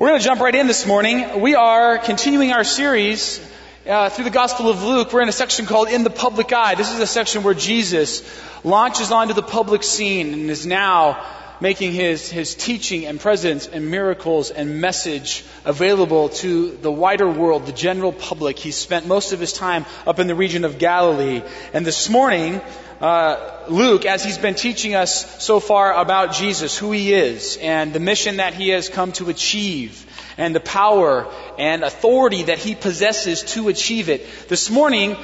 We're going to jump right in this morning. We are continuing our series uh, through the Gospel of Luke. We're in a section called In the Public Eye. This is a section where Jesus launches onto the public scene and is now making his, his teaching and presence and miracles and message available to the wider world, the general public. He spent most of his time up in the region of Galilee. And this morning, uh, Luke, as he's been teaching us so far about Jesus, who he is, and the mission that he has come to achieve, and the power and authority that he possesses to achieve it. This morning,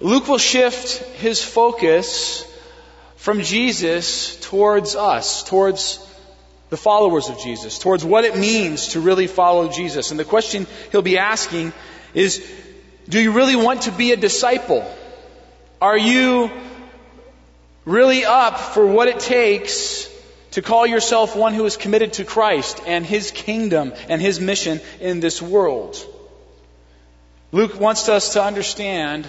Luke will shift his focus from Jesus towards us, towards the followers of Jesus, towards what it means to really follow Jesus. And the question he'll be asking is, do you really want to be a disciple? Are you really up for what it takes to call yourself one who is committed to Christ and His kingdom and His mission in this world. Luke wants us to understand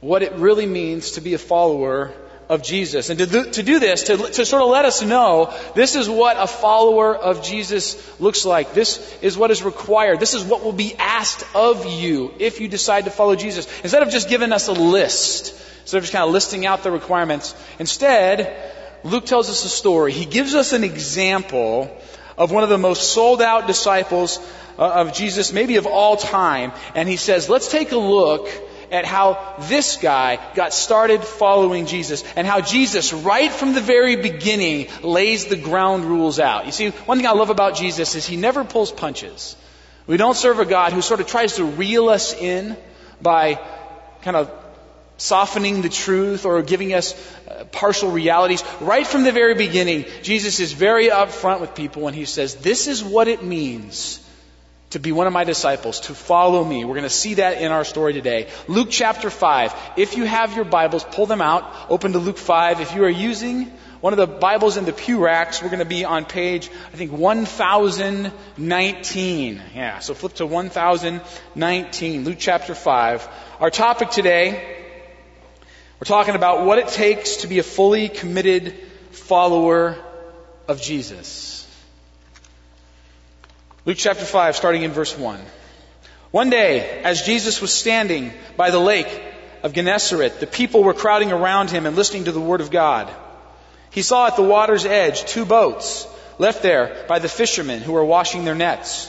what it really means to be a follower of Jesus. And to, do, to do this, to, to sort of let us know this is what a follower of Jesus looks like. This is what is required. This is what will be asked of you if you decide to follow Jesus. Instead of just giving us a list, instead of just kind of listing out the requirements, instead, Luke tells us a story. He gives us an example of one of the most sold out disciples uh, of Jesus, maybe of all time. And he says, let's take a look at how this guy got started following Jesus and how Jesus, right from the very beginning, lays the ground rules out. You see, one thing I love about Jesus is he never pulls punches. We don't serve a God who sort of tries to reel us in by kind of softening the truth or giving us uh, partial realities. Right from the very beginning, Jesus is very upfront with people when he says, This is what it means to be one of my disciples, to follow me. We're going to see that in our story today. Luke chapter 5. If you have your Bibles, pull them out, open to Luke 5. If you are using one of the Bibles in the pew racks, we're going to be on page, I think, 1019. Yeah, so flip to 1019, Luke chapter 5. Our topic today we're talking about what it takes to be a fully committed follower of Jesus. Luke chapter 5, starting in verse 1. One day, as Jesus was standing by the lake of Gennesaret, the people were crowding around him and listening to the word of God. He saw at the water's edge two boats left there by the fishermen who were washing their nets.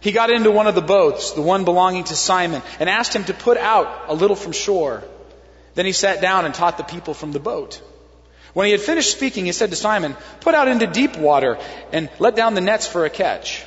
He got into one of the boats, the one belonging to Simon, and asked him to put out a little from shore. Then he sat down and taught the people from the boat. When he had finished speaking, he said to Simon, Put out into deep water and let down the nets for a catch.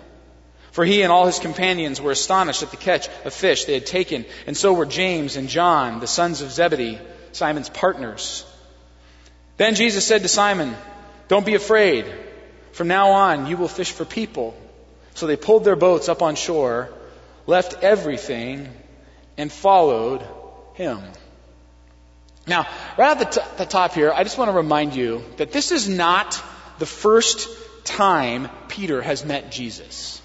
For he and all his companions were astonished at the catch of fish they had taken, and so were James and John, the sons of Zebedee, Simon's partners. Then Jesus said to Simon, Don't be afraid. From now on, you will fish for people. So they pulled their boats up on shore, left everything, and followed him. Now, right at the, t- the top here, I just want to remind you that this is not the first time Peter has met Jesus.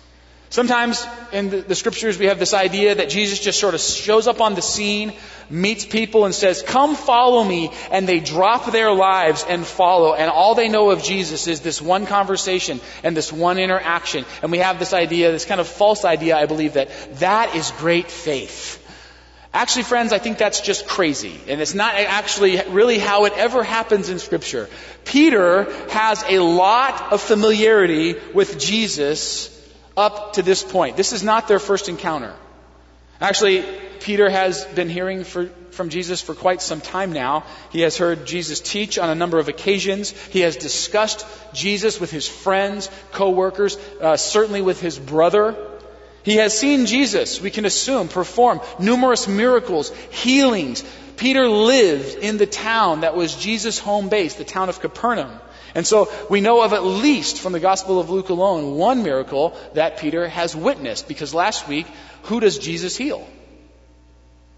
Sometimes in the, the, scriptures we have this idea that Jesus just sort of shows up on the scene, meets people and says, come follow me, and they drop their lives and follow, and all they know of Jesus is this one conversation and this one interaction. And we have this idea, this kind of false idea, I believe, that that is great faith. Actually, friends, I think that's just crazy. And it's not actually really how it ever happens in Scripture. Peter has a lot of familiarity with Jesus up to this point. This is not their first encounter. Actually, Peter has been hearing for, from Jesus for quite some time now. He has heard Jesus teach on a number of occasions. He has discussed Jesus with his friends, co-workers, uh, certainly with his brother. He has seen Jesus, we can assume, perform numerous miracles, healings. Peter lived in the town that was Jesus' home base, the town of Capernaum. And so we know of at least from the Gospel of Luke alone one miracle that Peter has witnessed. Because last week, who does Jesus heal?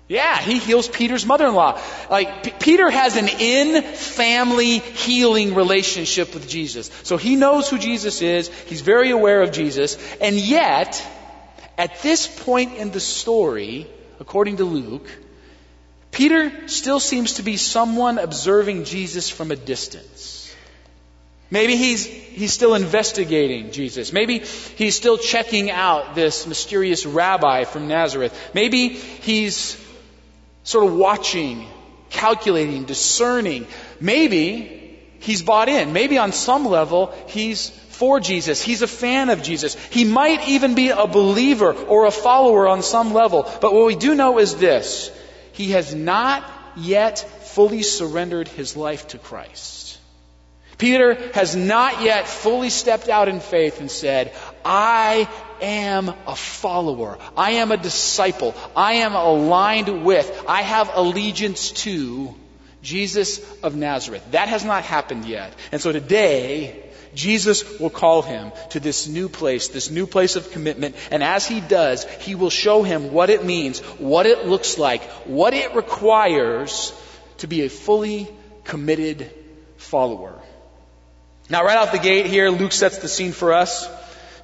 Yeah, he heals Peter's mother-in-law. Like, P- Peter has an in-family healing relationship with Jesus. So he knows who Jesus is. He's very aware of Jesus. And yet, at this point in the story, according to Luke, Peter still seems to be someone observing Jesus from a distance. Maybe he's, he's still investigating Jesus. Maybe he's still checking out this mysterious rabbi from Nazareth. Maybe he's sort of watching, calculating, discerning. Maybe he's bought in. Maybe on some level he's for Jesus. He's a fan of Jesus. He might even be a believer or a follower on some level. But what we do know is this. He has not yet fully surrendered his life to Christ. Peter has not yet fully stepped out in faith and said, I am a follower. I am a disciple. I am aligned with, I have allegiance to Jesus of Nazareth. That has not happened yet. And so today, Jesus will call him to this new place, this new place of commitment. And as he does, he will show him what it means, what it looks like, what it requires to be a fully committed follower. Now, right out the gate here, Luke sets the scene for us.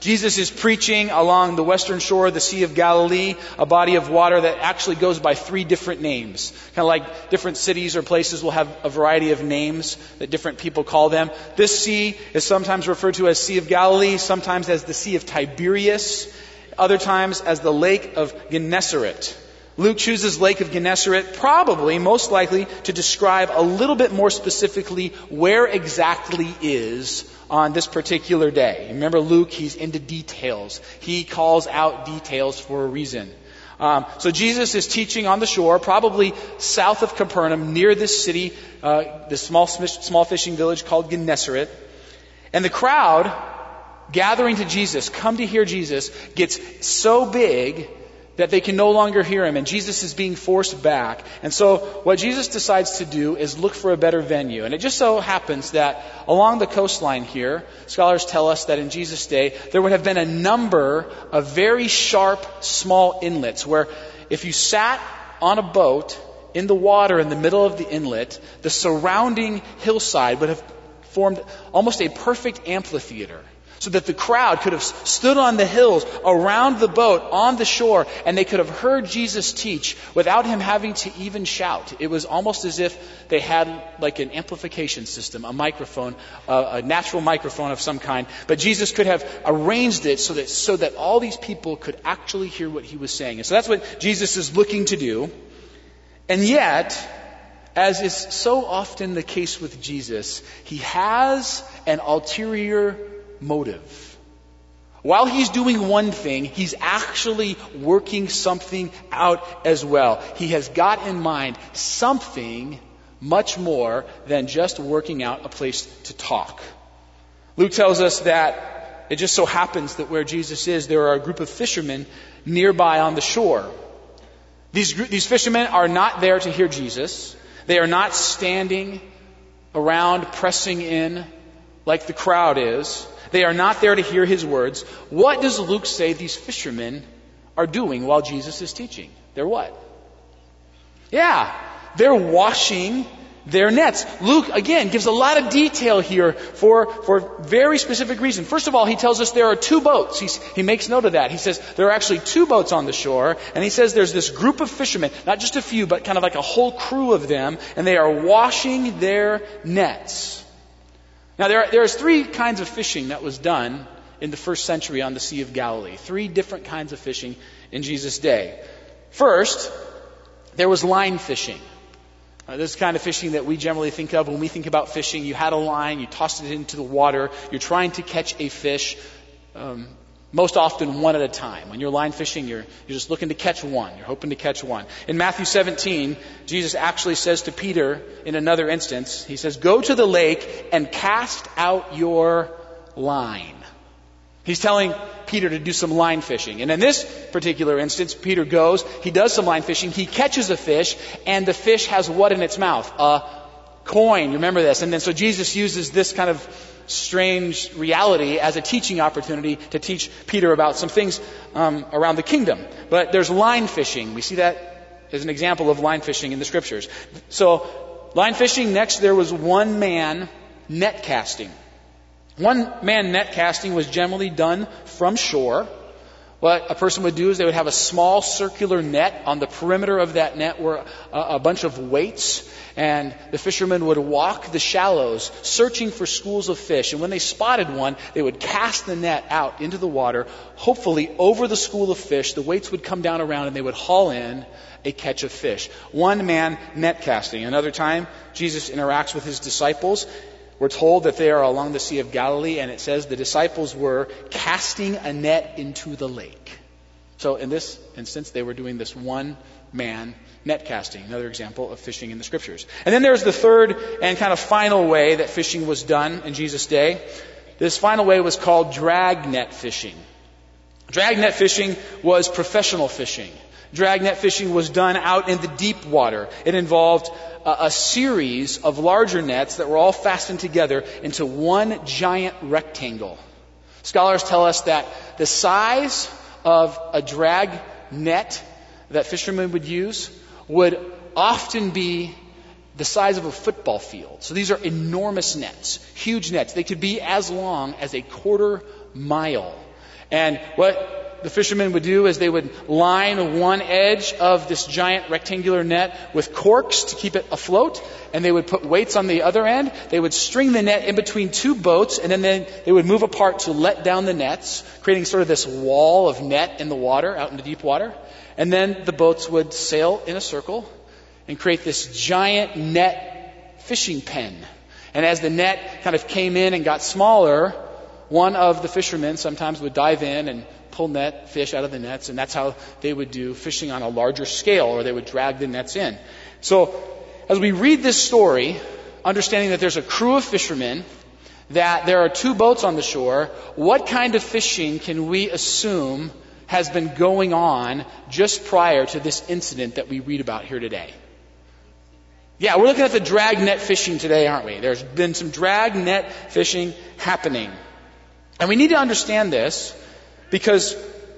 Jesus is preaching along the western shore of the Sea of Galilee, a body of water that actually goes by three different names. Kind of like different cities or places will have a variety of names that different people call them. This sea is sometimes referred to as Sea of Galilee, sometimes as the Sea of Tiberias, other times as the Lake of Gennesaret. Luke chooses Lake of Gennesaret probably, most likely, to describe a little bit more specifically where exactly is on this particular day. Remember Luke, he's into details. He calls out details for a reason. Um, so Jesus is teaching on the shore, probably south of Capernaum, near this city, uh, this small, small fishing village called Gennesaret. And the crowd gathering to Jesus, come to hear Jesus, gets so big that they can no longer hear him, and Jesus is being forced back. And so, what Jesus decides to do is look for a better venue. And it just so happens that along the coastline here, scholars tell us that in Jesus' day, there would have been a number of very sharp, small inlets where if you sat on a boat in the water in the middle of the inlet, the surrounding hillside would have formed almost a perfect amphitheater so that the crowd could have stood on the hills around the boat on the shore and they could have heard Jesus teach without him having to even shout. It was almost as if they had like an amplification system, a microphone, a, natural microphone of some kind. But Jesus could have arranged it so that, so that all these people could actually hear what he was saying. And so that's what Jesus is looking to do. And yet, as is so often the case with Jesus, he has an ulterior motive. While he's doing one thing, he's actually working something out as well. He has got in mind something much more than just working out a place to talk. Luke tells us that it just so happens that where Jesus is, there are a group of fishermen nearby on the shore. These, these fishermen are not there to hear Jesus. They are not standing around pressing in like the crowd is. They are not there to hear his words. What does Luke say these fishermen are doing while Jesus is teaching? They're what? Yeah, they're washing their nets. Luke, again, gives a lot of detail here for, for very specific reason. First of all, he tells us there are two boats. He's, he makes note of that. He says there are actually two boats on the shore, and he says there's this group of fishermen, not just a few, but kind of like a whole crew of them, and they are washing their nets. Now, there, are three kinds of fishing that was done in the first century on the Sea of Galilee. Three different kinds of fishing in Jesus' day. First, there was line fishing. Uh, this is kind of fishing that we generally think of when we think about fishing. You had a line, you tossed it into the water, you're trying to catch a fish. Um, most often one at a time. When you're line fishing, you're, you're just looking to catch one. You're hoping to catch one. In Matthew 17, Jesus actually says to Peter in another instance, he says, Go to the lake and cast out your line. He's telling Peter to do some line fishing. And in this particular instance, Peter goes, he does some line fishing, he catches a fish, and the fish has what in its mouth? A coin. Remember this. And then so Jesus uses this kind of strange reality as a teaching opportunity to teach Peter about some things um, around the kingdom. But there's line fishing. We see that as an example of line fishing in the scriptures. So, line fishing, next there was one man net casting. One man net casting was generally done from shore. What a person would do is they would have a small circular net. On the perimeter of that net were a, a bunch of weights, and the fishermen would walk the shallows searching for schools of fish. And when they spotted one, they would cast the net out into the water, hopefully over the school of fish. The weights would come down around and they would haul in a catch of fish. One man net casting. Another time, Jesus interacts with his disciples. We're told that they are along the Sea of Galilee, and it says the disciples were casting a net into the lake. So, in this instance, they were doing this one man net casting, another example of fishing in the scriptures. And then there's the third and kind of final way that fishing was done in Jesus' day. This final way was called drag net fishing. Drag net fishing was professional fishing. Dragnet fishing was done out in the deep water. It involved a, a, series of larger nets that were all fastened together into one giant rectangle. Scholars tell us that the size of a drag net that fishermen would use would often be the size of a football field. So these are enormous nets, huge nets. They could be as long as a quarter mile. And what the fishermen would do is they would line one edge of this giant rectangular net with corks to keep it afloat, and they would put weights on the other end. They would string the net in between two boats, and then they would move apart to let down the nets, creating sort of this wall of net in the water, out in the deep water. And then the boats would sail in a circle and create this giant net fishing pen. And as the net kind of came in and got smaller, one of the fishermen sometimes would dive in and pull net fish out of the nets, and that's how they would do fishing on a larger scale, or they would drag the nets in. So, as we read this story, understanding that there's a crew of fishermen, that there are two boats on the shore, what kind of fishing can we assume has been going on just prior to this incident that we read about here today? Yeah, we're looking at the drag net fishing today, aren't we? There's been some drag net fishing happening. And we need to understand this because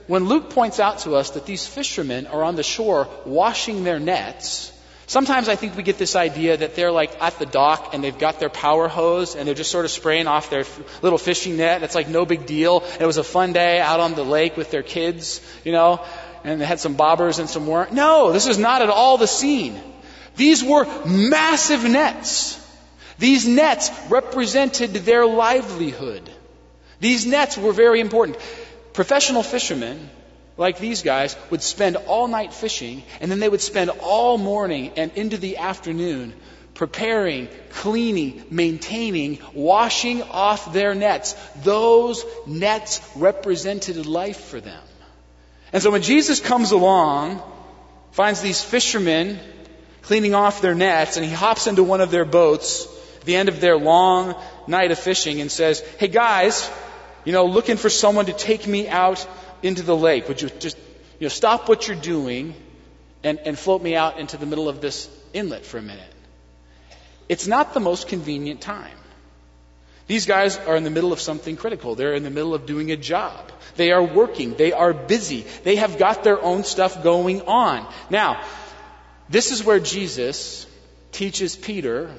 when Luke points out to us that these fishermen are on the shore washing their nets, sometimes I think we get this idea that they're like at the dock and they've got their power hose and they're just sort of spraying off their little fishing net. It's like no big deal. It was a fun day out on the lake with their kids, you know, and they had some bobbers and some worm. No, this is not at all the scene. These were massive nets. These nets represented their livelihood. These nets were very important. Professional fishermen, like these guys, would spend all night fishing, and then they would spend all morning and into the afternoon preparing, cleaning, maintaining, washing off their nets. Those nets represented life for them. And so when Jesus comes along, finds these fishermen cleaning off their nets, and he hops into one of their boats at the end of their long night of fishing and says, Hey guys, you know, looking for someone to take me out into the lake. Would you just, you know, stop what you're doing and, and float me out into the middle of this inlet for a minute? It's not the most convenient time. These guys are in the middle of something critical. They're in the middle of doing a job. They are working. They are busy. They have got their own stuff going on. Now, this is where Jesus teaches Peter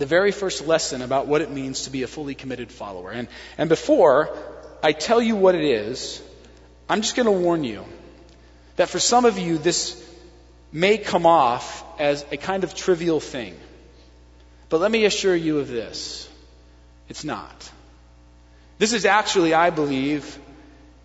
the very first lesson about what it means to be a fully committed follower. And, and before I tell you what it is, I'm just going to warn you that for some of you, this may come off as a kind of trivial thing. But let me assure you of this it's not. This is actually, I believe,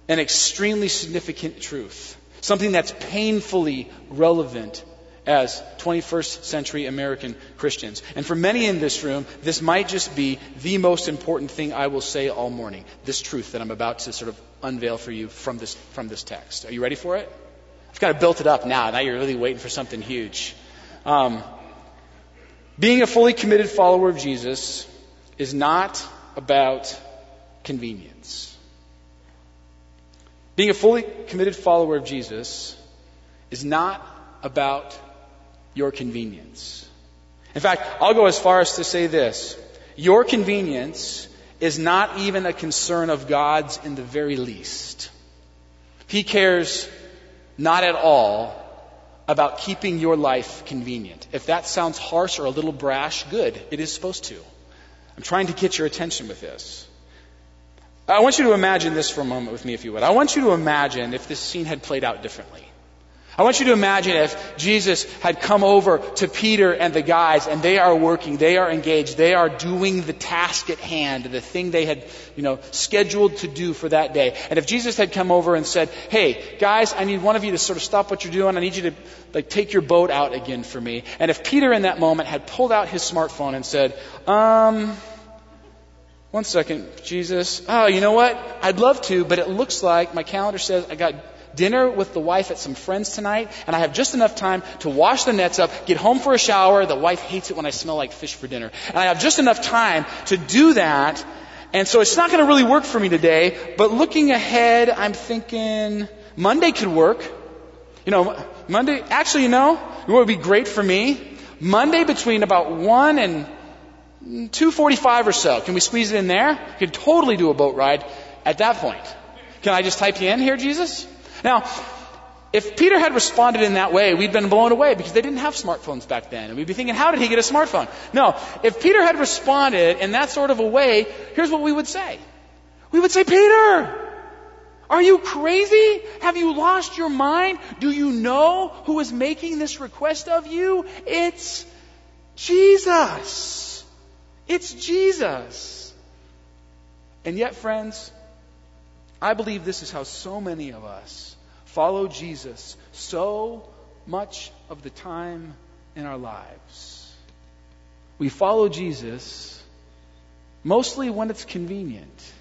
an extremely significant truth, something that's painfully relevant as 21st century American Christians. And for many in this room, this might just be the most important thing I will say all morning. This truth that I'm about to sort of unveil for you from this, from this text. Are you ready for it? I've kind of built it up now. Now you're really waiting for something huge. Um, being a fully committed follower of Jesus is not about convenience. Being a fully committed follower of Jesus is not about your convenience. In fact, I'll go as far as to say this. Your convenience is not even a concern of God's in the very least. He cares not at all about keeping your life convenient. If that sounds harsh or a little brash, good. It is supposed to. I'm trying to get your attention with this. I want you to imagine this for a moment with me, if you would. I want you to imagine if this scene had played out differently. I want you to imagine if Jesus had come over to Peter and the guys and they are working, they are engaged, they are doing the task at hand, the thing they had, you know, scheduled to do for that day. And if Jesus had come over and said, hey, guys, I need one of you to sort of stop what you're doing. I need you to, like, take your boat out again for me. And if Peter in that moment had pulled out his smartphone and said, um, one second, Jesus. Oh, you know what? I'd love to, but it looks like my calendar says I got dinner with the wife at some friends tonight, and I have just enough time to wash the nets up, get home for a shower. The wife hates it when I smell like fish for dinner. And I have just enough time to do that. And so it's not going to really work for me today, but looking ahead, I'm thinking Monday could work. You know, Monday, actually, you know, what would be great for me? Monday between about 1 and 245 or so. Can we squeeze it in there? Could totally do a boat ride at that point. Can I just type you in here, Jesus? Now, if Peter had responded in that way, we'd been blown away because they didn't have smartphones back then. And we'd be thinking, how did he get a smartphone? No. If Peter had responded in that sort of a way, here's what we would say. We would say, Peter, are you crazy? Have you lost your mind? Do you know who is making this request of you? It's Jesus. It's Jesus. And yet, friends, I believe this is how so many of us follow Jesus so much of the time in our lives. We follow Jesus mostly when it's convenient,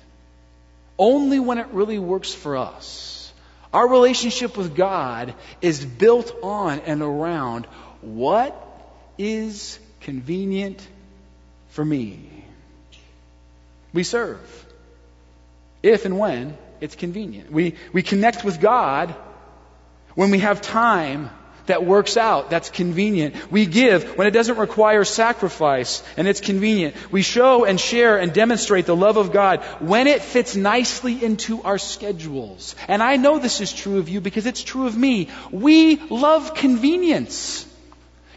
only when it really works for us. Our relationship with God is built on and around what is convenient for me. We serve if and when it's convenient. We, we connect with God when we have time that works out, that's convenient. We give when it doesn't require sacrifice and it's convenient. We show and share and demonstrate the love of God when it fits nicely into our schedules. And I know this is true of you because it's true of me. We love convenience.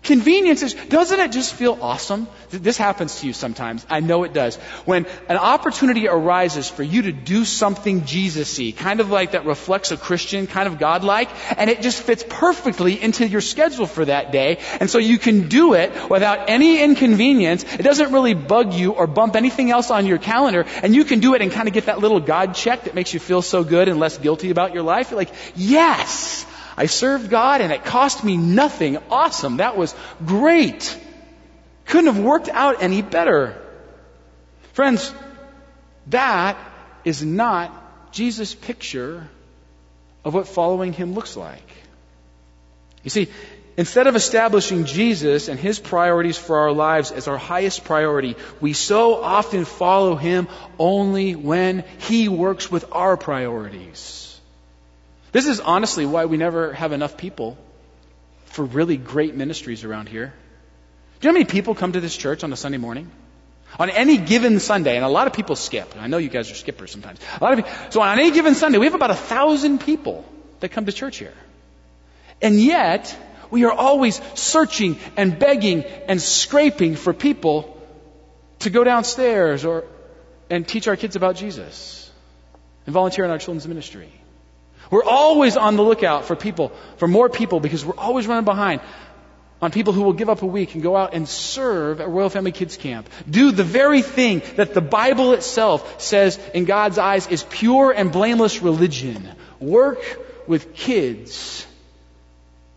Convenience is, doesn't it just feel awesome? This happens to you sometimes. I know it does. When an opportunity arises for you to do something Jesus-y, kind of like that reflects a Christian, kind of godlike, and it just fits perfectly into your schedule for that day, and so you can do it without any inconvenience. It doesn't really bug you or bump anything else on your calendar, and you can do it and kind of get that little God check that makes you feel so good and less guilty about your life. You're like, yes! I served God and it cost me nothing. Awesome. That was great. Couldn't have worked out any better. Friends, that is not Jesus' picture of what following Him looks like. You see, instead of establishing Jesus and His priorities for our lives as our highest priority, we so often follow Him only when He works with our priorities. This is honestly why we never have enough people for really great ministries around here. Do you know how many people come to this church on a Sunday morning? On any given Sunday, and a lot of people skip. I know you guys are skippers sometimes. A lot of so on any given Sunday, we have about a thousand people that come to church here. And yet, we are always searching and begging and scraping for people to go downstairs or and teach our kids about Jesus and volunteer in our children's ministry. We're always on the lookout for people, for more people, because we're always running behind on people who will give up a week and go out and serve at Royal Family Kids Camp. Do the very thing that the Bible itself says in God's eyes is pure and blameless religion. Work with kids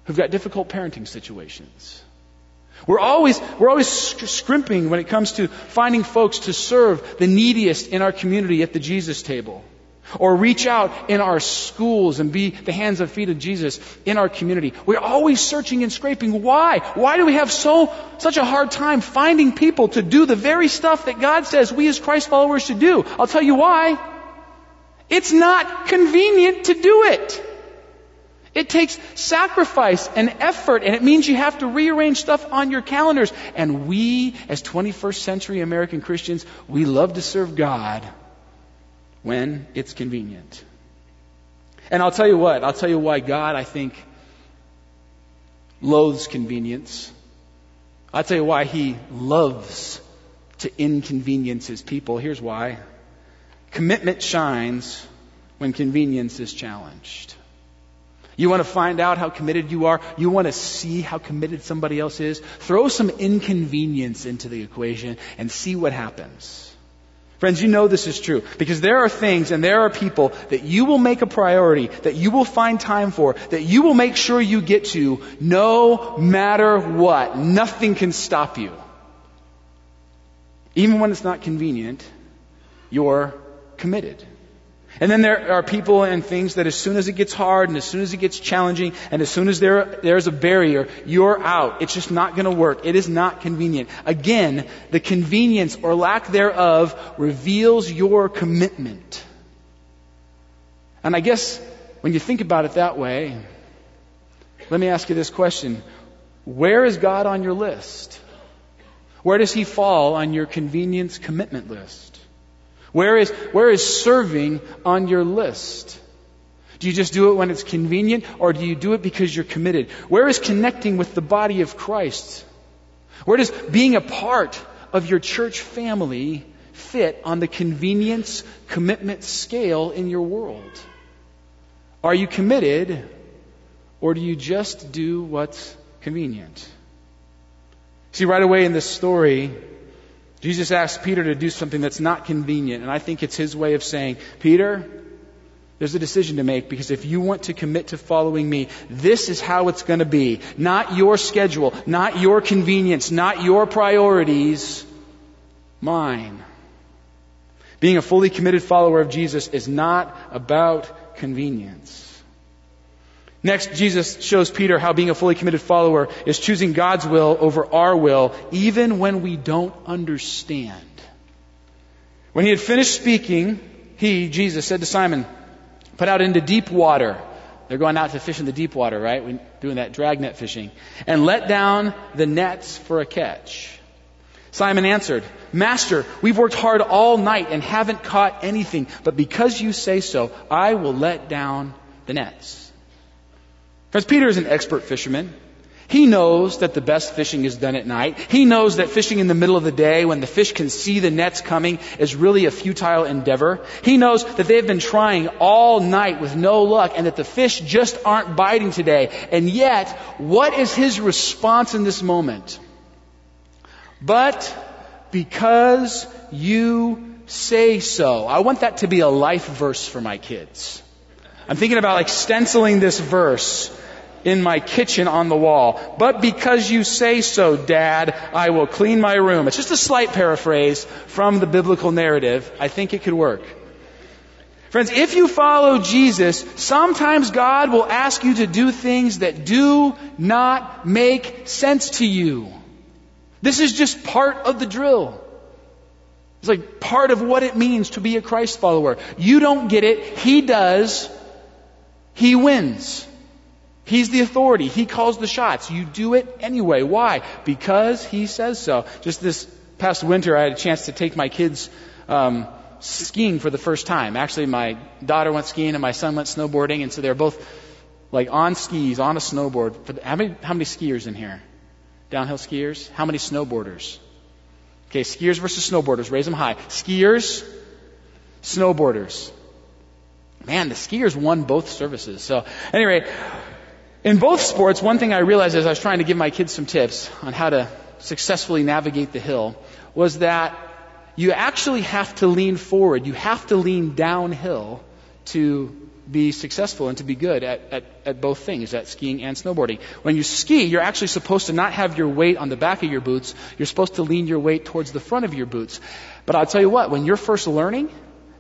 who've got difficult parenting situations. We're always, we're always scrimping when it comes to finding folks to serve the neediest in our community at the Jesus table. Or reach out in our schools and be the hands and feet of Jesus in our community. We're always searching and scraping. Why? Why do we have so, such a hard time finding people to do the very stuff that God says we as Christ followers should do? I'll tell you why. It's not convenient to do it. It takes sacrifice and effort, and it means you have to rearrange stuff on your calendars. And we, as 21st century American Christians, we love to serve God when it's convenient. And I'll tell you what, I'll tell you why God, I think, loathes convenience. I'll tell you why He loves to inconvenience His people. Here's why. Commitment shines when convenience is challenged. You want to find out how committed you are? You want to see how committed somebody else is? Throw some inconvenience into the equation and see what happens. Friends, you know this is true because there are things and there are people that you will make a priority, that you will find time for, that you will make sure you get to no matter what. Nothing can stop you. Even when it's not convenient, you're committed. And then there are people and things that as soon as it gets hard and as soon as it gets challenging and as soon as there, there's a barrier, you're out. It's just not going to work. It is not convenient. Again, the convenience or lack thereof reveals your commitment. And I guess when you think about it that way, let me ask you this question. Where is God on your list? Where does He fall on your convenience commitment list? Where is, where is serving on your list? Do you just do it when it's convenient, or do you do it because you're committed? Where is connecting with the body of Christ? Where does being a part of your church family fit on the convenience commitment scale in your world? Are you committed, or do you just do what's convenient? See, right away in this story, Jesus asks Peter to do something that's not convenient, and I think it's his way of saying, Peter, there's a decision to make because if you want to commit to following me, this is how it's going to be. Not your schedule, not your convenience, not your priorities, mine. Being a fully committed follower of Jesus is not about convenience. Next, Jesus shows Peter how being a fully committed follower is choosing God's will over our will, even when we don't understand. When he had finished speaking, he, Jesus, said to Simon, Put out into deep water. They're going out to fish in the deep water, right? We're doing that dragnet fishing. And let down the nets for a catch. Simon answered, Master, we've worked hard all night and haven't caught anything, but because you say so, I will let down the nets. Friends, Peter is an expert fisherman. He knows that the best fishing is done at night. He knows that fishing in the middle of the day when the fish can see the nets coming is really a futile endeavor. He knows that they've been trying all night with no luck and that the fish just aren't biting today. And yet, what is his response in this moment? But because you say so. I want that to be a life verse for my kids. I'm thinking about like stenciling this verse in my kitchen on the wall. But because you say so, Dad, I will clean my room. It's just a slight paraphrase from the biblical narrative. I think it could work. Friends, if you follow Jesus, sometimes God will ask you to do things that do not make sense to you. This is just part of the drill. It's like part of what it means to be a Christ follower. You don't get it. He does. He wins. He's the authority. He calls the shots. You do it anyway. Why? Because He says so. Just this past winter, I had a chance to take my kids um, skiing for the first time. Actually, my daughter went skiing and my son went snowboarding, and so they're both like on skis, on a snowboard. The, how many how many skiers in here? Downhill skiers? How many snowboarders? Okay, skiers versus snowboarders. Raise them high. Skiers, snowboarders. Man, the skiers won both services. So, anyway, in both sports, one thing I realized as I was trying to give my kids some tips on how to successfully navigate the hill was that you actually have to lean forward. You have to lean downhill to be successful and to be good at, at, at both things, at skiing and snowboarding. When you ski, you're actually supposed to not have your weight on the back of your boots. You're supposed to lean your weight towards the front of your boots. But I'll tell you what, when you're first learning,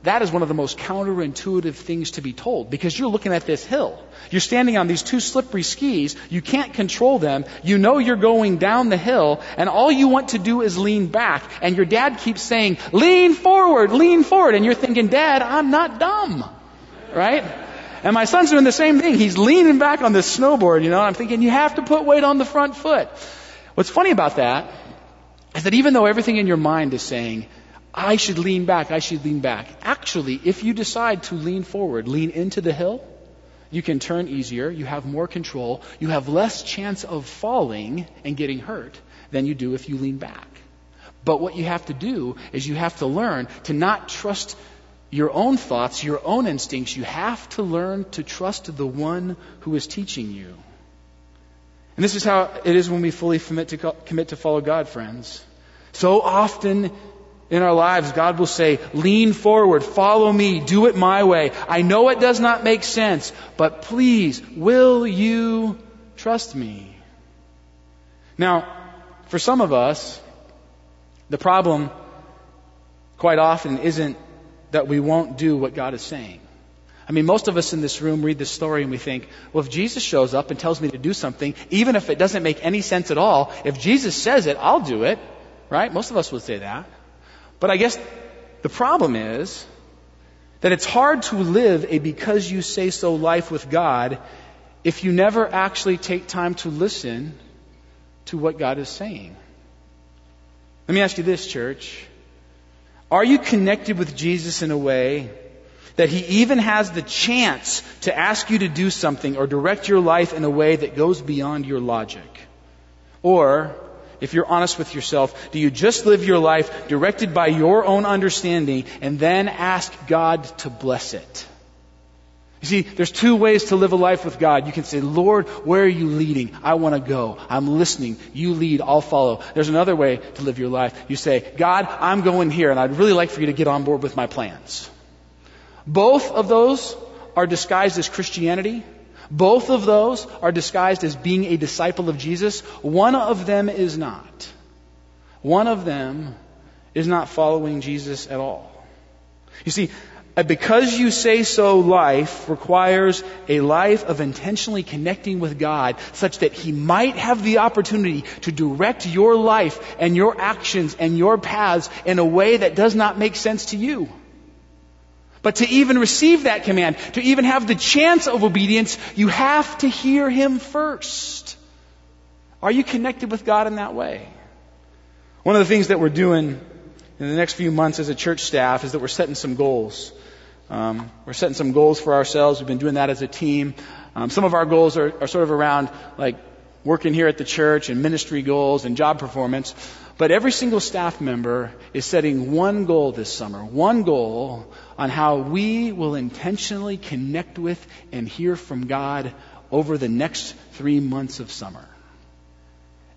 that is one of the most counterintuitive things to be told because you're looking at this hill. You're standing on these two slippery skis. You can't control them. You know you're going down the hill and all you want to do is lean back. And your dad keeps saying, lean forward, lean forward. And you're thinking, dad, I'm not dumb. Right? And my son's doing the same thing. He's leaning back on this snowboard, you know, and I'm thinking, you have to put weight on the front foot. What's funny about that is that even though everything in your mind is saying, I should lean back, I should lean back, actually, if you decide to lean forward, lean into the hill, you can turn easier, you have more control, you have less chance of falling and getting hurt than you do if you lean back. But what you have to do is you have to learn to not trust your own thoughts, your own instincts. You have to learn to trust the one who is teaching you. And this is how it is when we fully commit to, commit to follow God, friends. So often in our lives, God will say, lean forward, follow me, do it my way. I know it does not make sense, but please, will you trust me? Now, for some of us, the problem quite often isn't that we won't do what God is saying. I mean, most of us in this room read this story and we think, well, if Jesus shows up and tells me to do something, even if it doesn't make any sense at all, if Jesus says it, I'll do it. Right? Most of us would say that. But I guess the problem is that it's hard to live a because you say so life with God if you never actually take time to listen to what God is saying. Let me ask you this, church. Are you connected with Jesus in a way that he even has the chance to ask you to do something or direct your life in a way that goes beyond your logic? Or, if you're honest with yourself, do you just live your life directed by your own understanding and then ask God to bless it? You see, there's two ways to live a life with God. You can say, Lord, where are you leading? I want to go. I'm listening. You lead. I'll follow. There's another way to live your life. You say, God, I'm going here and I'd really like for you to get on board with my plans. Both of those are disguised as Christianity. Both of those are disguised as being a disciple of Jesus. One of them is not. One of them is not following Jesus at all. You see, a because you say so life requires a life of intentionally connecting with God such that He might have the opportunity to direct your life and your actions and your paths in a way that does not make sense to you. But to even receive that command, to even have the chance of obedience, you have to hear Him first. Are you connected with God in that way? One of the things that we're doing in the next few months as a church staff is that we're setting some goals. Um, we're setting some goals for ourselves. We've been doing that as a team. Um, some of our goals are, are sort of around like working here at the church and ministry goals and job performance. But every single staff member is setting one goal this summer, one goal on how we will intentionally connect with and hear from God over the next three months of summer.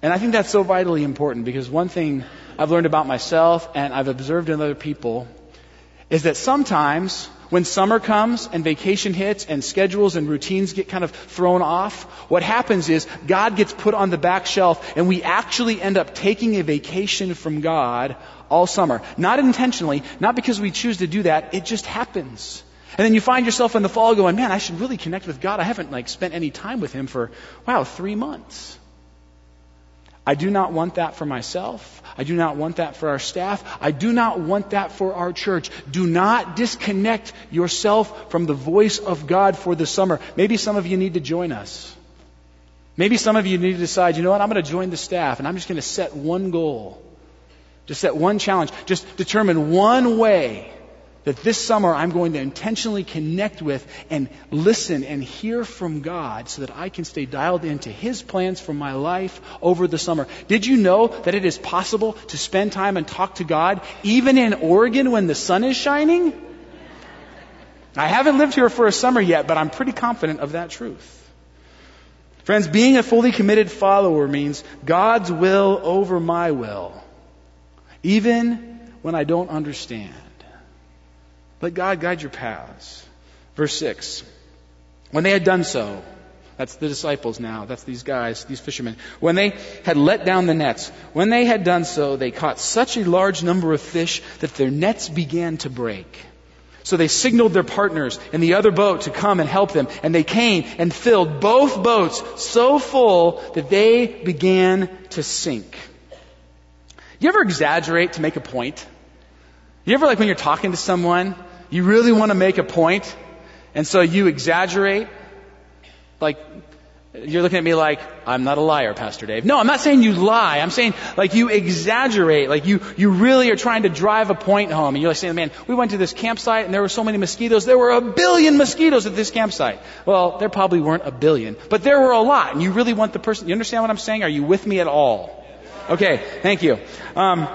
And I think that's so vitally important because one thing I've learned about myself and I've observed in other people is that sometimes when summer comes and vacation hits and schedules and routines get kind of thrown off, what happens is God gets put on the back shelf and we actually end up taking a vacation from God all summer. Not intentionally, not because we choose to do that, it just happens. And then you find yourself in the fall going, man, I should really connect with God. I haven't like spent any time with Him for, wow, three months. I do not want that for myself. I do not want that for our staff. I do not want that for our church. Do not disconnect yourself from the voice of God for the summer. Maybe some of you need to join us. Maybe some of you need to decide, you know what, I'm going to join the staff and I'm just going to set one goal. Just set one challenge. Just determine one way that this summer I'm going to intentionally connect with and listen and hear from God so that I can stay dialed into His plans for my life over the summer. Did you know that it is possible to spend time and talk to God even in Oregon when the sun is shining? I haven't lived here for a summer yet, but I'm pretty confident of that truth. Friends, being a fully committed follower means God's will over my will, even when I don't understand. Let God guide your paths. Verse 6. When they had done so, that's the disciples now. That's these guys, these fishermen. When they had let down the nets, when they had done so, they caught such a large number of fish that their nets began to break. So they signaled their partners in the other boat to come and help them. And they came and filled both boats so full that they began to sink. You ever exaggerate to make a point? You ever like when you're talking to someone you really want to make a point, And so you exaggerate, like, you're looking at me like, I'm not a liar, Pastor Dave. No, I'm not saying you lie. I'm saying, like, you exaggerate. Like, you, you really are trying to drive a point home. And you're like saying, man, we went to this campsite and there were so many mosquitoes. There were a billion mosquitoes at this campsite. Well, there probably weren't a billion, but there were a lot. And you really want the person, you understand what I'm saying? Are you with me at all? Okay, thank you. Um,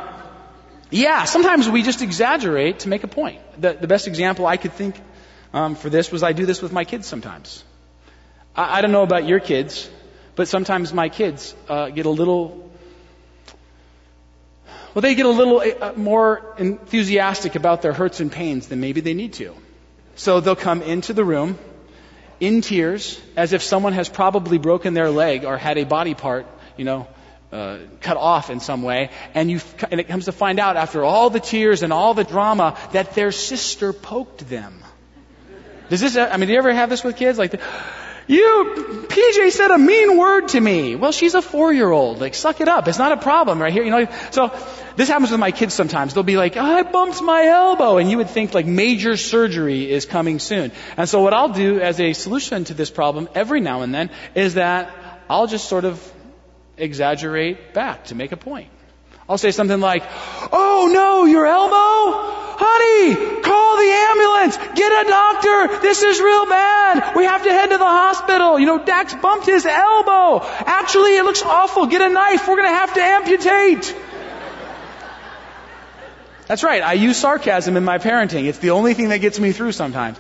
yeah, sometimes we just exaggerate to make a point. The, the best example I could think um, for this was I do this with my kids sometimes. I, I don't know about your kids, but sometimes my kids uh, get a little, well, they get a little uh, more enthusiastic about their hurts and pains than maybe they need to. So they'll come into the room in tears as if someone has probably broken their leg or had a body part, you know, uh, cut off in some way, and you and it comes to find out after all the tears and all the drama that their sister poked them. Does this? I mean, do you ever have this with kids? Like, you, PJ said a mean word to me. Well, she's a four-year-old. Like, suck it up. It's not a problem right here. You know, so this happens with my kids sometimes. They'll be like, oh, I bumped my elbow. And you would think like major surgery is coming soon. And so what I'll do as a solution to this problem every now and then is that I'll just sort of exaggerate back to make a point. I'll say something like, Oh no, your elbow? Honey, call the ambulance. Get a doctor. This is real bad. We have to head to the hospital. You know, Dax bumped his elbow. Actually, it looks awful. Get a knife. We're going to have to amputate. That's right. I use sarcasm in my parenting. It's the only thing that gets me through sometimes.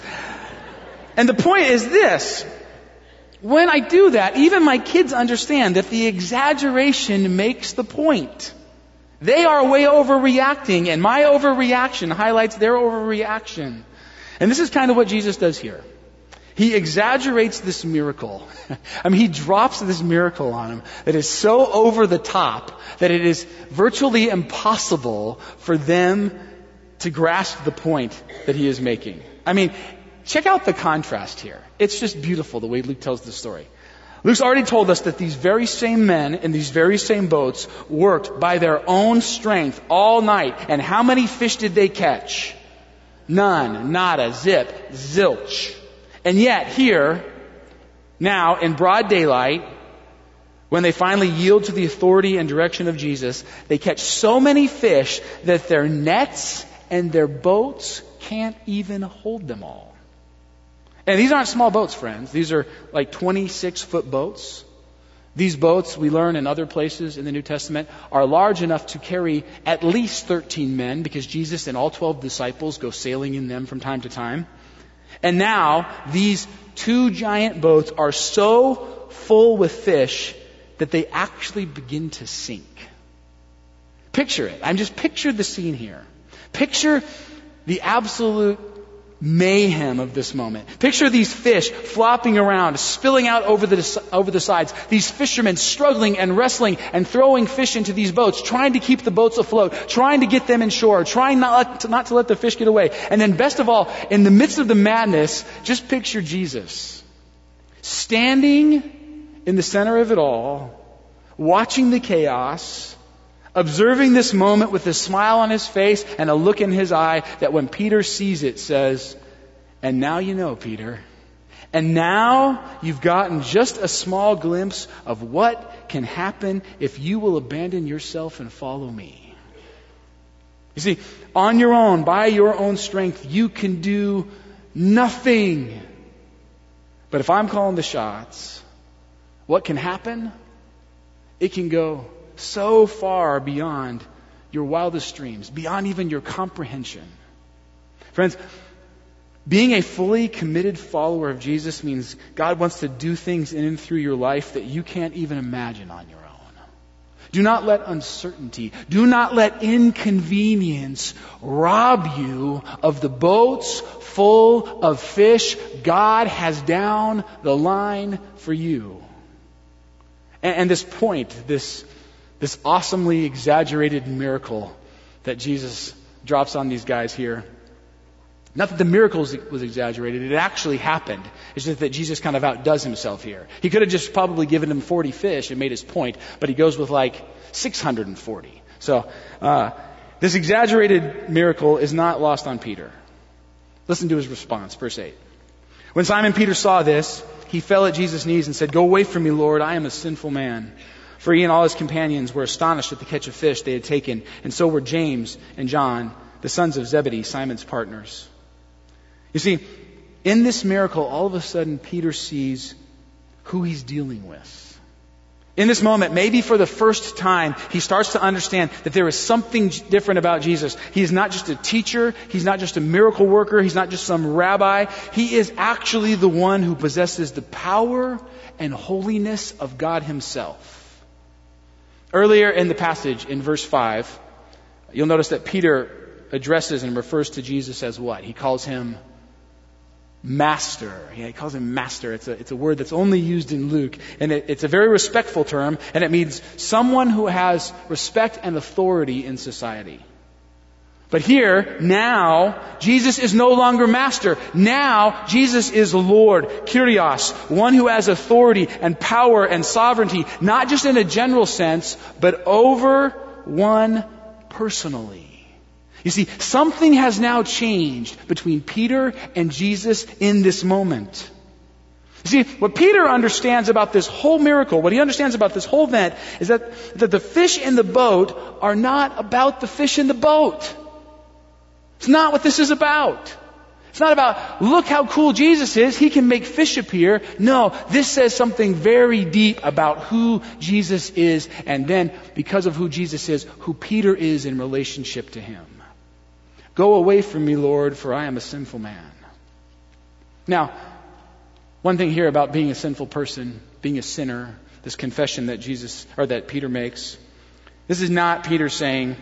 And the point is this. When I do that, even my kids understand that the exaggeration makes the point. They are way overreacting, and my overreaction highlights their overreaction. And this is kind of what Jesus does here. He exaggerates this miracle. I mean, he drops this miracle on them that is so over the top that it is virtually impossible for them to grasp the point that he is making. I mean, check out the contrast here. It's just beautiful the way Luke tells the story. Luke's already told us that these very same men in these very same boats worked by their own strength all night. And how many fish did they catch? None, nada, zip, zilch. And yet here, now in broad daylight, when they finally yield to the authority and direction of Jesus, they catch so many fish that their nets and their boats can't even hold them all. And these aren't small boats, friends. These are like 26 foot boats. These boats, we learn in other places in the New Testament, are large enough to carry at least 13 men because Jesus and all 12 disciples go sailing in them from time to time. And now, these two giant boats are so full with fish that they actually begin to sink. Picture it. I'm just picture the scene here. Picture the absolute mayhem of this moment. Picture these fish flopping around, spilling out over the, over the sides. These fishermen struggling and wrestling and throwing fish into these boats, trying to keep the boats afloat, trying to get them in shore, trying not, not to let the fish get away. And then best of all, in the midst of the madness, just picture Jesus standing in the center of it all, watching the chaos, observing this moment with a smile on his face and a look in his eye that when Peter sees it says, And now you know, Peter. And now you've gotten just a small glimpse of what can happen if you will abandon yourself and follow me. You see, on your own, by your own strength, you can do nothing. But if I'm calling the shots, what can happen? It can go so far beyond your wildest dreams, beyond even your comprehension. Friends, being a fully committed follower of Jesus means God wants to do things in and through your life that you can't even imagine on your own. Do not let uncertainty, do not let inconvenience rob you of the boats full of fish God has down the line for you. And, this point, this this awesomely exaggerated miracle that Jesus drops on these guys here. Not that the miracle was exaggerated, it actually happened. It's just that Jesus kind of outdoes himself here. He could have just probably given him 40 fish and made his point, but he goes with like 640. So, uh, this exaggerated miracle is not lost on Peter. Listen to his response, verse 8. When Simon Peter saw this, he fell at Jesus' knees and said, Go away from me, Lord, I am a sinful man. For he and all his companions were astonished at the catch of fish they had taken, and so were James and John, the sons of Zebedee, Simon's partners. You see, in this miracle, all of a sudden, Peter sees who he's dealing with. In this moment, maybe for the first time, he starts to understand that there is something different about Jesus. He is not just a teacher. He's not just a miracle worker. He's not just some rabbi. He is actually the one who possesses the power and holiness of God himself. Earlier in the passage, in verse 5, you'll notice that Peter addresses and refers to Jesus as what? He calls him master. Yeah, he calls him master. It's a, it's a word that's only used in Luke. And it, it's a very respectful term, and it means someone who has respect and authority in society. But here, now, Jesus is no longer master. Now, Jesus is Lord, Kyrios, one who has authority and power and sovereignty, not just in a general sense, but over one personally. You see, something has now changed between Peter and Jesus in this moment. You see, what Peter understands about this whole miracle, what he understands about this whole event, is that, that the fish in the boat are not about the fish in the boat. It's not what this is about. It's not about, look how cool Jesus is, he can make fish appear. No, this says something very deep about who Jesus is, and then, because of who Jesus is, who Peter is in relationship to him. Go away from me, Lord, for I am a sinful man. Now, one thing here about being a sinful person, being a sinner, this confession that Jesus, or that Peter makes, this is not Peter saying,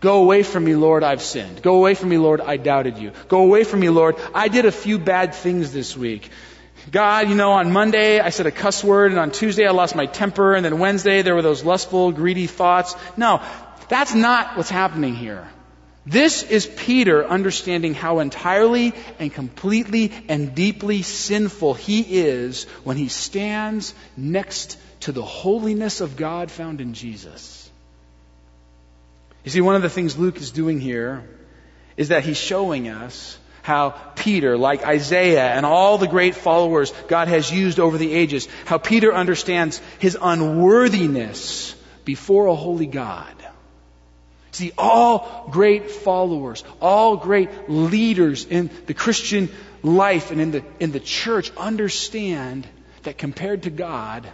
Go away from me, Lord, I've sinned. Go away from me, Lord, I doubted you. Go away from me, Lord, I did a few bad things this week. God, you know, on Monday I said a cuss word, and on Tuesday I lost my temper, and then Wednesday there were those lustful, greedy thoughts. No, that's not what's happening here. This is Peter understanding how entirely and completely and deeply sinful he is when he stands next to the holiness of God found in Jesus. You see, one of the things Luke is doing here is that he's showing us how Peter, like Isaiah and all the great followers God has used over the ages, how Peter understands his unworthiness before a holy God. See, all great followers, all great leaders in the Christian life and in the, in the church understand that compared to God,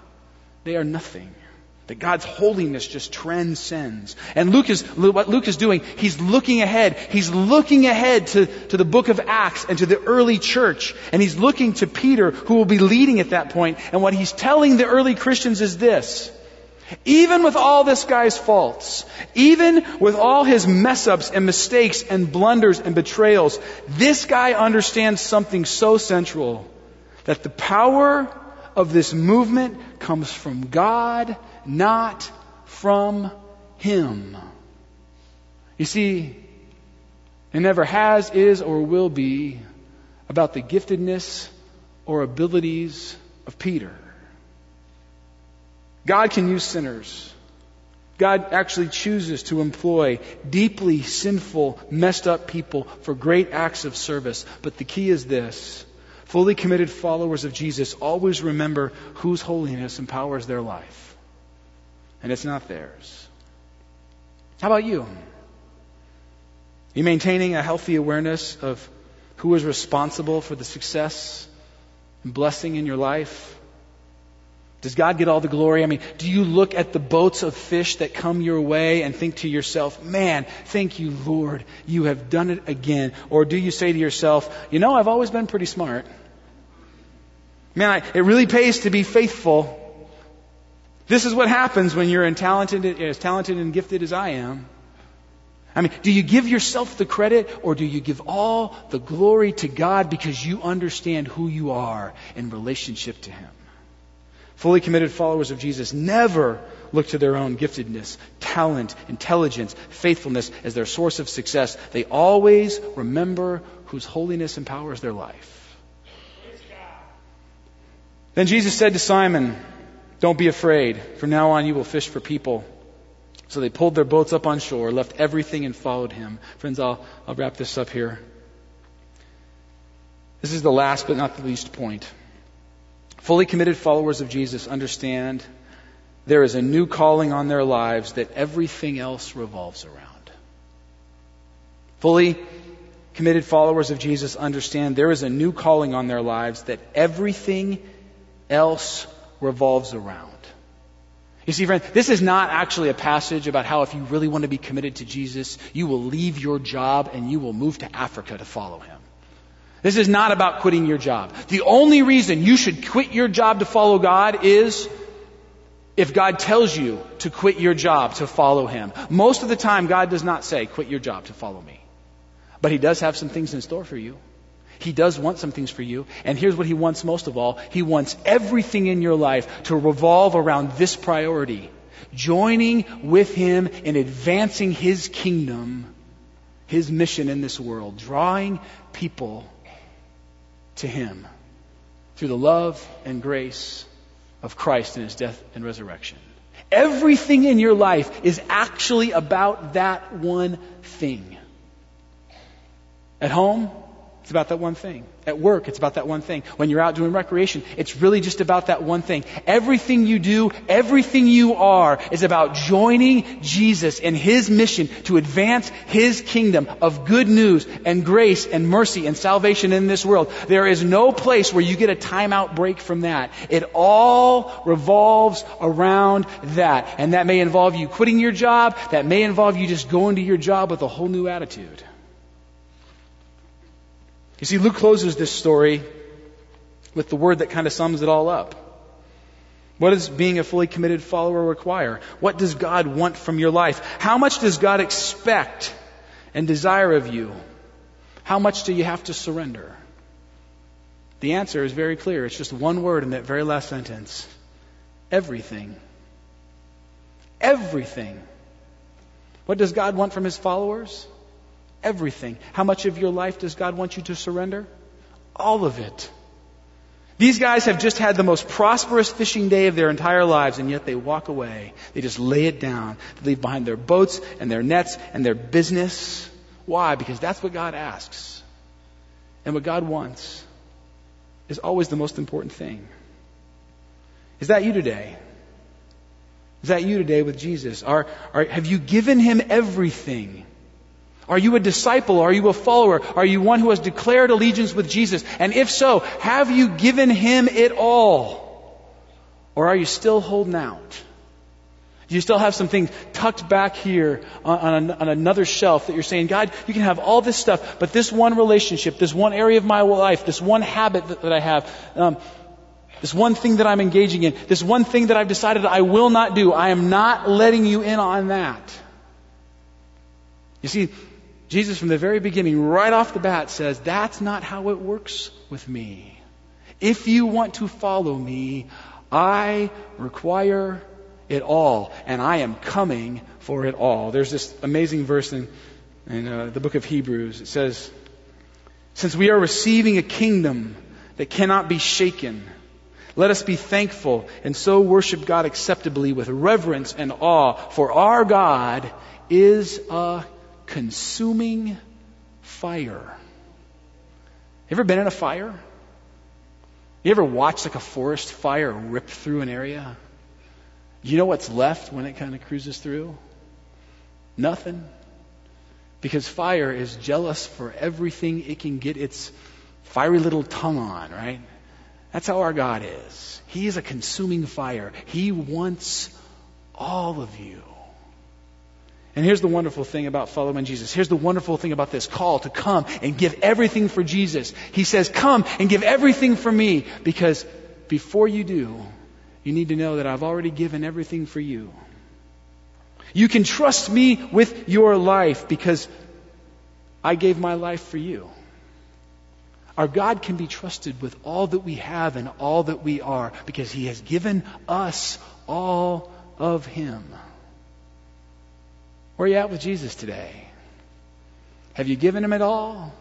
they are nothing. That God's holiness just transcends. And Luke is, what Luke is doing, he's looking ahead. He's looking ahead to, to the book of Acts and to the early church. And he's looking to Peter, who will be leading at that point. And what he's telling the early Christians is this. Even with all this guy's faults, even with all his mess ups and mistakes and blunders and betrayals, this guy understands something so central that the power of this movement comes from God, not from him. You see, it never has, is, or will be about the giftedness or abilities of Peter. God can use sinners. God actually chooses to employ deeply sinful, messed up people for great acts of service. But the key is this fully committed followers of Jesus always remember whose holiness empowers their life. And it's not theirs. How about you? Are you maintaining a healthy awareness of who is responsible for the success and blessing in your life? Does God get all the glory? I mean, do you look at the boats of fish that come your way and think to yourself, man, thank you, Lord, you have done it again? Or do you say to yourself, you know, I've always been pretty smart. Man, I, it really pays to be faithful. This is what happens when you're talented, as talented and gifted as I am. I mean, do you give yourself the credit or do you give all the glory to God because you understand who you are in relationship to Him? Fully committed followers of Jesus never look to their own giftedness, talent, intelligence, faithfulness as their source of success. They always remember whose holiness empowers their life. Then Jesus said to Simon, Don't be afraid. From now on, you will fish for people. So they pulled their boats up on shore, left everything, and followed him. Friends, I'll, I'll wrap this up here. This is the last but not the least point. Fully committed followers of Jesus understand there is a new calling on their lives that everything else revolves around. Fully committed followers of Jesus understand there is a new calling on their lives that everything else revolves around. You see, friend, this is not actually a passage about how if you really want to be committed to Jesus, you will leave your job and you will move to Africa to follow him. This is not about quitting your job. The only reason you should quit your job to follow God is if God tells you to quit your job to follow him. Most of the time, God does not say, quit your job to follow me. But he does have some things in store for you. He does want some things for you. And here's what he wants most of all. He wants everything in your life to revolve around this priority. Joining with him in advancing his kingdom, his mission in this world. Drawing people to him through the love and grace of Christ in his death and resurrection. Everything in your life is actually about that one thing. At home, it's about that one thing. At work, it's about that one thing. When you're out doing recreation, it's really just about that one thing. Everything you do, everything you are, is about joining Jesus in His mission to advance His kingdom of good news and grace and mercy and salvation in this world. There is no place where you get a timeout break from that. It all revolves around that. And that may involve you quitting your job. That may involve you just going to your job with a whole new attitude. You see, Luke closes this story with the word that kind of sums it all up. What does being a fully committed follower require? What does God want from your life? How much does God expect and desire of you? How much do you have to surrender? The answer is very clear. It's just one word in that very last sentence everything. Everything. What does God want from his followers? Everything. How much of your life does God want you to surrender? All of it. These guys have just had the most prosperous fishing day of their entire lives, and yet they walk away. They just lay it down. They leave behind their boats and their nets and their business. Why? Because that's what God asks. And what God wants is always the most important thing. Is that you today? Is that you today with Jesus? Are, are, have you given him everything? Are you a disciple? Are you a follower? Are you one who has declared allegiance with Jesus? And if so, have you given him it all? Or are you still holding out? Do you still have some things tucked back here on, on, on, another shelf that you're saying, God, you can have all this stuff, but this one relationship, this one area of my life, this one habit that, that I have, um, this one thing that I'm engaging in, this one thing that I've decided I will not do, I am not letting you in on that. You see, Jesus, from the very beginning, right off the bat, says, That's not how it works with me. If you want to follow me, I require it all, and I am coming for it all. There's this amazing verse in, in uh, the book of Hebrews. It says, Since we are receiving a kingdom that cannot be shaken, let us be thankful and so worship God acceptably with reverence and awe, for our God is a consuming fire. You ever been in a fire? You ever watched like a forest fire rip through an area? You know what's left when it kind of cruises through? Nothing. Because fire is jealous for everything it can get its fiery little tongue on, right? That's how our God is. He is a consuming fire. He wants all of you. And here's the wonderful thing about following Jesus. Here's the wonderful thing about this call to come and give everything for Jesus. He says, Come and give everything for me because before you do, you need to know that I've already given everything for you. You can trust me with your life because I gave my life for you. Our God can be trusted with all that we have and all that we are because He has given us all of Him. Where are you at with Jesus today? Have you given him at all?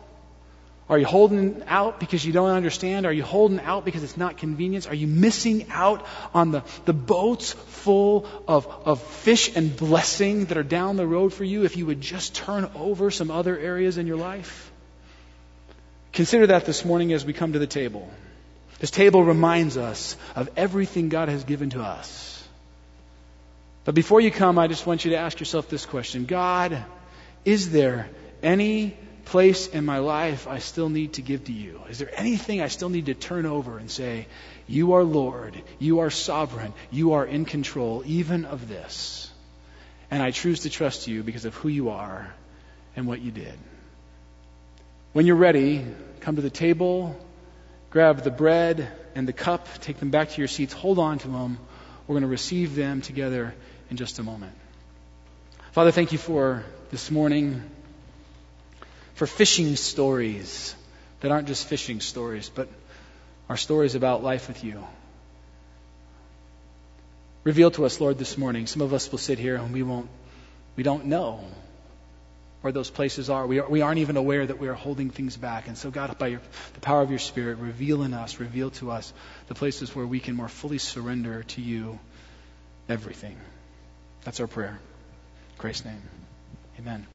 Are you holding out because you don't understand? Are you holding out because it's not convenience? Are you missing out on the, the boats full of, of fish and blessing that are down the road for you if you would just turn over some other areas in your life? Consider that this morning as we come to the table. This table reminds us of everything God has given to us. But before you come, I just want you to ask yourself this question God, is there any place in my life I still need to give to you? Is there anything I still need to turn over and say, You are Lord, you are sovereign, you are in control even of this? And I choose to trust you because of who you are and what you did. When you're ready, come to the table, grab the bread and the cup, take them back to your seats, hold on to them. We're going to receive them together in just a moment. Father, thank you for this morning, for fishing stories that aren't just fishing stories, but are stories about life with you. Reveal to us, Lord, this morning. Some of us will sit here and we won't, we don't know where those places are. We, are, we aren't even aware that we are holding things back. And so, God, by your, the power of your Spirit, reveal in us, reveal to us the places where we can more fully surrender to you everything. That's our prayer. In Christ's name. Amen.